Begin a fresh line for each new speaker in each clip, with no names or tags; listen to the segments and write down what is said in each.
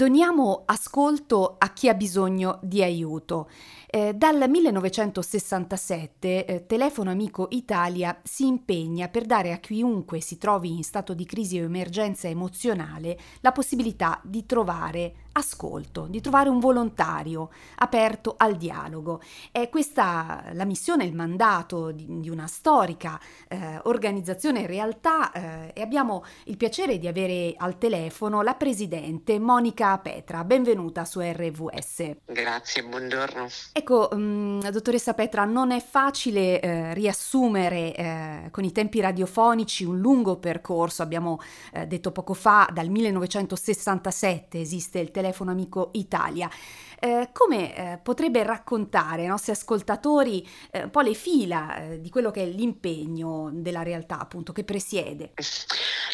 Doniamo ascolto a chi ha bisogno di aiuto. Eh, dal 1967 eh, Telefono Amico Italia si impegna per dare a chiunque si trovi in stato di crisi o emergenza emozionale la possibilità di trovare ascolto, di trovare un volontario aperto al dialogo. È questa la missione, il mandato di, di una storica eh, organizzazione in realtà eh, e abbiamo il piacere di avere al telefono la presidente Monica Petra. Benvenuta su RVS.
Grazie, buongiorno.
Ecco, mh, mm, dottoressa Petra, non è facile eh, riassumere eh, con i tempi radiofonici un lungo percorso, abbiamo eh, detto poco fa, dal 1967 esiste il telefono amico Italia. Eh, come eh, potrebbe raccontare ai nostri ascoltatori eh, un po' le fila eh, di quello che è l'impegno della realtà appunto che presiede?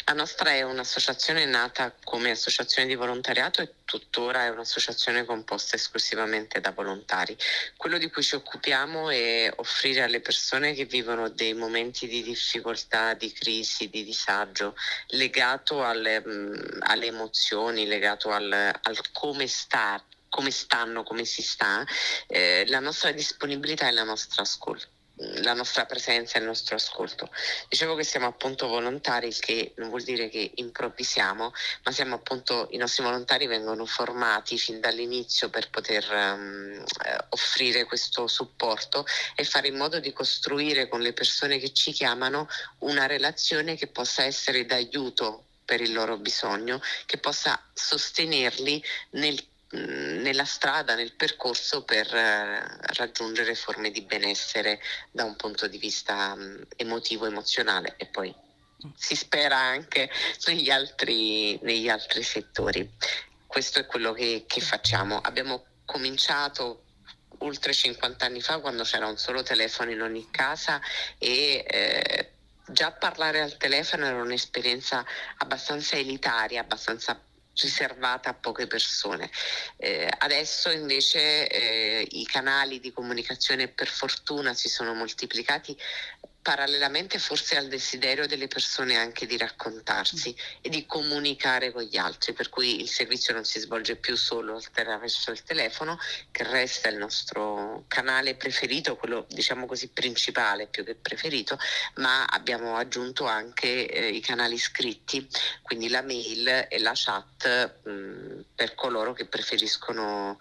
La nostra è un'associazione nata come associazione di volontariato e tuttora è un'associazione composta esclusivamente da volontari. Quello di cui ci occupiamo è offrire alle persone che vivono dei momenti di difficoltà, di crisi, di disagio, legato alle, mh, alle emozioni, legato al, al come stare come stanno, come si sta, eh, la nostra disponibilità e la nostra ascolto la nostra presenza e il nostro ascolto. Dicevo che siamo appunto volontari, il che non vuol dire che improvvisiamo, ma siamo appunto, i nostri volontari vengono formati fin dall'inizio per poter um, offrire questo supporto e fare in modo di costruire con le persone che ci chiamano una relazione che possa essere d'aiuto per il loro bisogno, che possa sostenerli nel nella strada, nel percorso per eh, raggiungere forme di benessere da un punto di vista um, emotivo, emozionale e poi si spera anche negli altri, negli altri settori. Questo è quello che, che facciamo. Abbiamo cominciato oltre 50 anni fa quando c'era un solo telefono in ogni casa e eh, già parlare al telefono era un'esperienza abbastanza elitaria, abbastanza riservata a poche persone. Eh, adesso invece eh, i canali di comunicazione per fortuna si sono moltiplicati parallelamente forse al desiderio delle persone anche di raccontarsi e di comunicare con gli altri, per cui il servizio non si svolge più solo attraverso il telefono, che resta il nostro canale preferito, quello diciamo così principale più che preferito, ma abbiamo aggiunto anche eh, i canali scritti, quindi la mail e la chat mh, mm, per coloro che preferiscono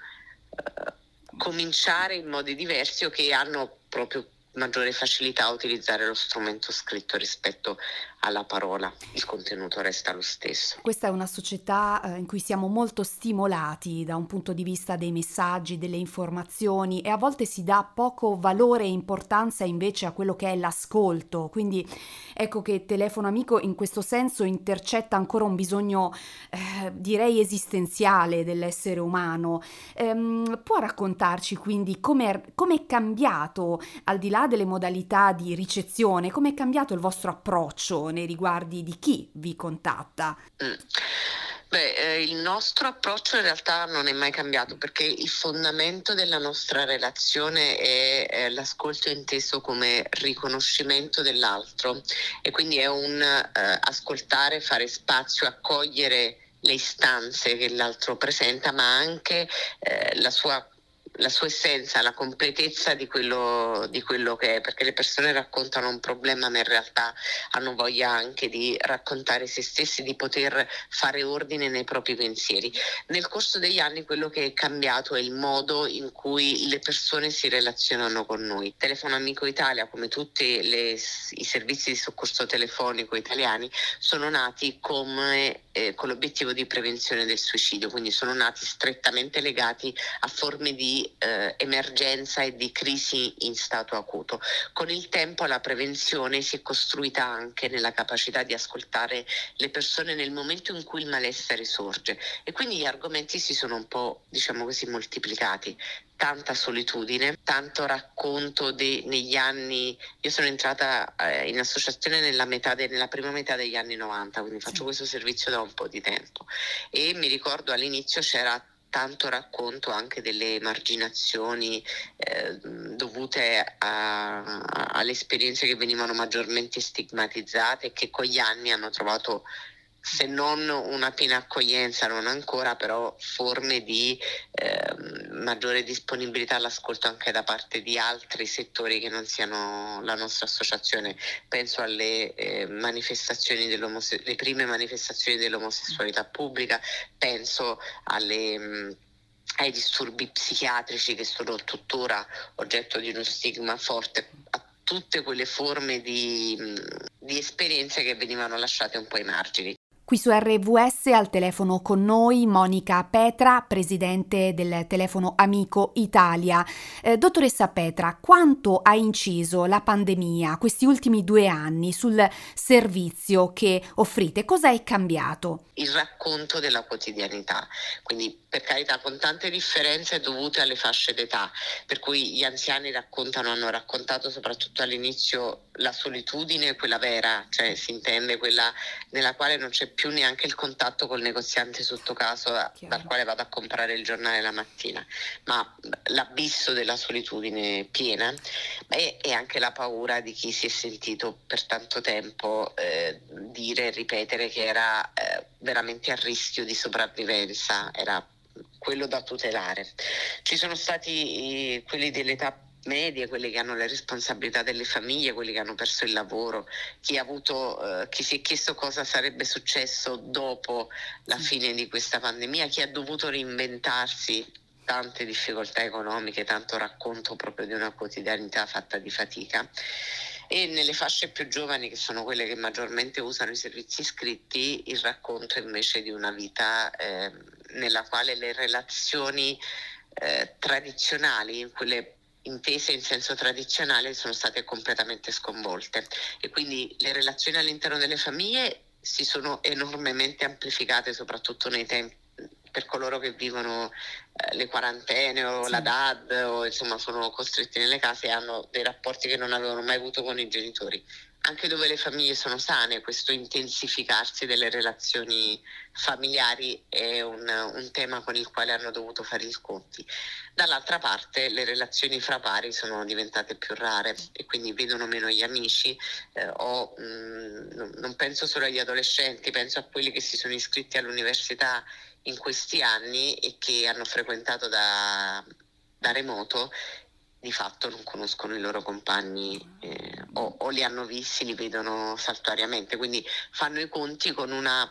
eh, cominciare in modi diversi o che hanno proprio maggiore facilità a utilizzare lo strumento scritto rispetto alla parola, il contenuto resta lo stesso.
Questa è una società eh, in cui siamo molto stimolati da un punto di vista dei messaggi, delle informazioni e a volte si dà poco valore e importanza invece a quello che è l'ascolto. Quindi ecco che Telefono Amico in questo senso intercetta ancora un bisogno eh, direi esistenziale dell'essere umano. Ehm, può raccontarci quindi come è cambiato al di là delle modalità di ricezione, come è cambiato il vostro approccio nei riguardi di chi vi contatta? Mm.
Beh, eh, il nostro approccio in realtà non è mai cambiato perché il fondamento della nostra relazione è eh, l'ascolto inteso come riconoscimento dell'altro e quindi è un eh, ascoltare, fare spazio, accogliere le istanze che l'altro presenta, ma anche eh, la sua la sua essenza, la completezza di quello, di quello, che è, perché le persone raccontano un problema ma in realtà hanno voglia anche di raccontare se stessi, di poter fare ordine nei propri pensieri. Nel corso degli anni quello che è cambiato è il modo in cui le persone si relazionano con noi. Telefono Amico Italia, come tutti i servizi di soccorso telefonico italiani, sono nati come, eh, con l'obiettivo di prevenzione del suicidio, quindi sono nati strettamente legati a forme di eh, emergenza e di crisi in stato acuto. Con il tempo la prevenzione si è costruita anche nella capacità di ascoltare le persone nel momento in cui il malessere sorge. E quindi gli argomenti si sono un po' diciamo così moltiplicati. Tanta solitudine, tanto racconto de, negli anni, io sono entrata eh, in associazione nella, de, nella, prima metà degli anni 90, quindi faccio questo servizio da un po' di tempo. E mi ricordo all'inizio c'era tanto racconto anche delle emarginazioni eh, dovute a, alle esperienze che venivano maggiormente stigmatizzate e che con gli anni hanno trovato se non una piena accoglienza, non ancora, però forme di eh, maggiore disponibilità all'ascolto anche da parte di altri settori che non siano la nostra associazione. Penso alle eh, manifestazioni le prime manifestazioni dell'omosessualità pubblica, penso alle mh, ai disturbi psichiatrici che sono tuttora oggetto di uno stigma forte, a tutte quelle forme di, di esperienze che venivano lasciate un po' ai margini.
Qui su RVS al telefono con noi Monica Petra, presidente del telefono Amico Italia. Eh, dottoressa Petra, quanto ha inciso la pandemia questi ultimi due anni sul servizio che offrite? Cosa è cambiato?
Il racconto della quotidianità, quindi per carità con tante differenze dovute alle fasce d'età, per cui gli anziani raccontano, hanno raccontato soprattutto all'inizio la solitudine, quella vera, cioè si intende quella nella quale non c'è più neanche il contatto col negoziante sotto caso Chiaro. dal quale vado a comprare il giornale la mattina, ma l'abisso della solitudine piena e, e anche la paura di chi si è sentito per tanto tempo eh, dire e ripetere che era eh, veramente a rischio di sopravvivenza, era quello da tutelare. Ci sono stati eh, quelli dell'età medie, quelli che hanno le responsabilità delle famiglie, quelli che hanno perso il lavoro, chi, ha avuto, eh, chi si è chiesto cosa sarebbe successo dopo la fine di questa pandemia, chi ha dovuto reinventarsi tante difficoltà economiche, tanto racconto proprio di una quotidianità fatta di fatica. E nelle fasce più giovani, che sono quelle che maggiormente usano i servizi iscritti, il racconto invece di una vita eh, nella quale le relazioni eh, tradizionali, quelle intese in senso tradizionale sono state completamente sconvolte e quindi le relazioni all'interno delle famiglie si sono enormemente amplificate soprattutto nei tempi per coloro che vivono eh, le quarantene o sì. la DAD o insomma sono costretti nelle case e hanno dei rapporti che non avevano mai avuto con i genitori anche dove le famiglie sono sane, questo intensificarsi delle relazioni familiari è un, un, tema con il quale hanno dovuto fare i conti. Dall'altra parte le relazioni fra pari sono diventate più rare e quindi vedono meno gli amici eh, o mh, mm, non penso solo agli adolescenti, penso a quelli che si sono iscritti all'università in questi anni e che hanno frequentato da, da remoto di fatto non conoscono i loro compagni eh, o, o, li hanno visti, li vedono saltuariamente, quindi fanno i conti con una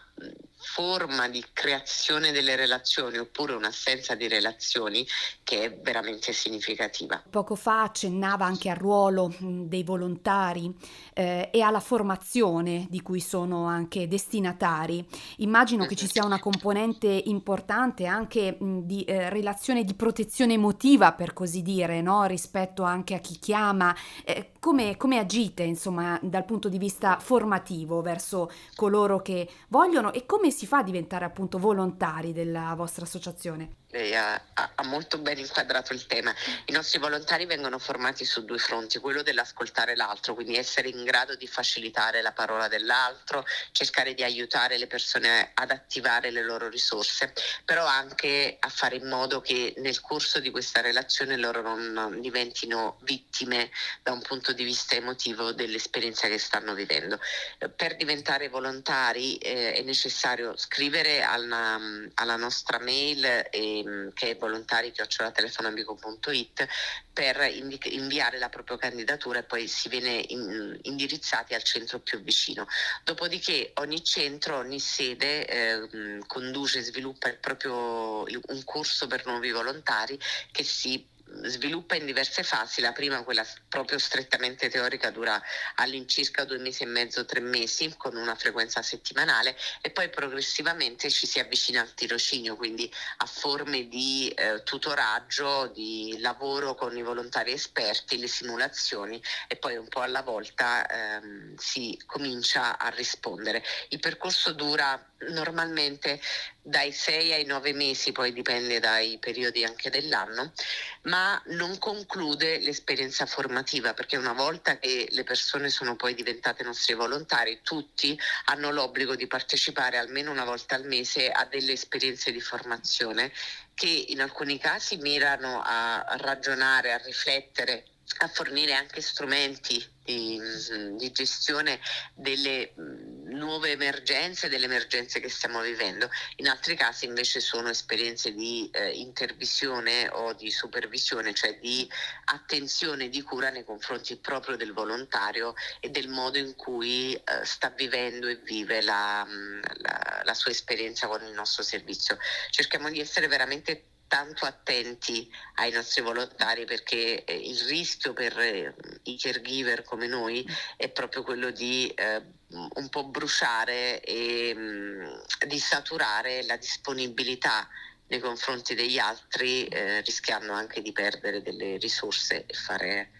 forma di creazione delle relazioni oppure un'assenza di relazioni che è veramente significativa.
Poco fa accennava anche al ruolo dei volontari eh, e alla formazione di cui sono anche destinatari. Immagino che ci sia una componente importante anche mh, di eh, relazione di protezione emotiva, per così dire, no? rispetto anche a chi chiama. Eh, come, come agite, insomma, dal punto di vista formativo verso coloro che vogliono e come si fa a diventare appunto volontari della vostra associazione?
Lei ha, ha, molto ben inquadrato il tema. I nostri volontari vengono formati su due fronti, quello dell'ascoltare l'altro, quindi essere in grado di facilitare la parola dell'altro, cercare di aiutare le persone ad attivare le loro risorse, però anche a fare in modo che nel corso di questa relazione loro non diventino vittime da un punto di vista emotivo dell'esperienza che stanno vivendo. Per diventare volontari eh, è necessario scrivere alla, alla nostra mail e Ehm, che è volontari.telefonamico.it per inviare la propria candidatura e poi si viene in, indirizzati al centro più vicino. Dopodiché ogni centro, ogni sede eh, conduce e sviluppa proprio, un corso per nuovi volontari che si sviluppa in diverse fasi, la prima, quella proprio strettamente teorica, dura all'incirca due mesi e mezzo, tre mesi, con una frequenza settimanale e poi progressivamente ci si avvicina al tirocinio, quindi a forme di eh, tutoraggio, di lavoro con i volontari esperti, le simulazioni e poi un po' alla volta ehm, si comincia a rispondere. Il percorso dura normalmente dai 6 ai 9 mesi, poi dipende dai periodi anche dell'anno, ma non conclude l'esperienza formativa perché una volta che le persone sono poi diventate nostri volontari, tutti hanno l'obbligo di partecipare almeno una volta al mese a delle esperienze di formazione che in alcuni casi mirano a ragionare, a riflettere a fornire anche strumenti di, di gestione delle nuove emergenze, delle emergenze che stiamo vivendo. In altri casi invece sono esperienze di eh, intervisione o di supervisione, cioè di attenzione, di cura nei confronti proprio del volontario e del modo in cui eh, sta vivendo e vive la, la, la sua esperienza con il nostro servizio. Cerchiamo di essere veramente tanto attenti ai nostri volontari perché eh, il rischio per eh, i caregiver come noi è proprio quello di eh, un po' bruciare e mh, mm, di saturare la disponibilità nei confronti degli altri eh, rischiando anche di perdere delle risorse e fare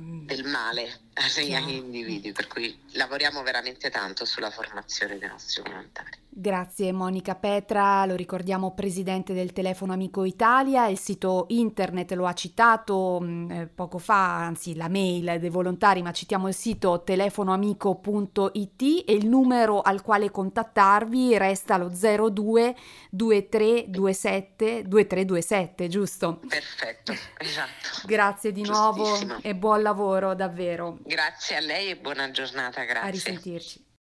mm. del male agli individui, per cui lavoriamo veramente tanto sulla formazione dei nostri volontari.
Grazie Monica Petra, lo ricordiamo presidente del Telefono Amico Italia, il sito internet lo ha citato mm, eh, poco fa, anzi la mail dei volontari, ma citiamo il sito telefonoamico.it e il numero al quale contattarvi resta lo 02 2327 2327, giusto?
Perfetto, esatto.
Grazie di nuovo e buon lavoro davvero.
Grazie a lei e buona giornata, grazie.
A risentirci.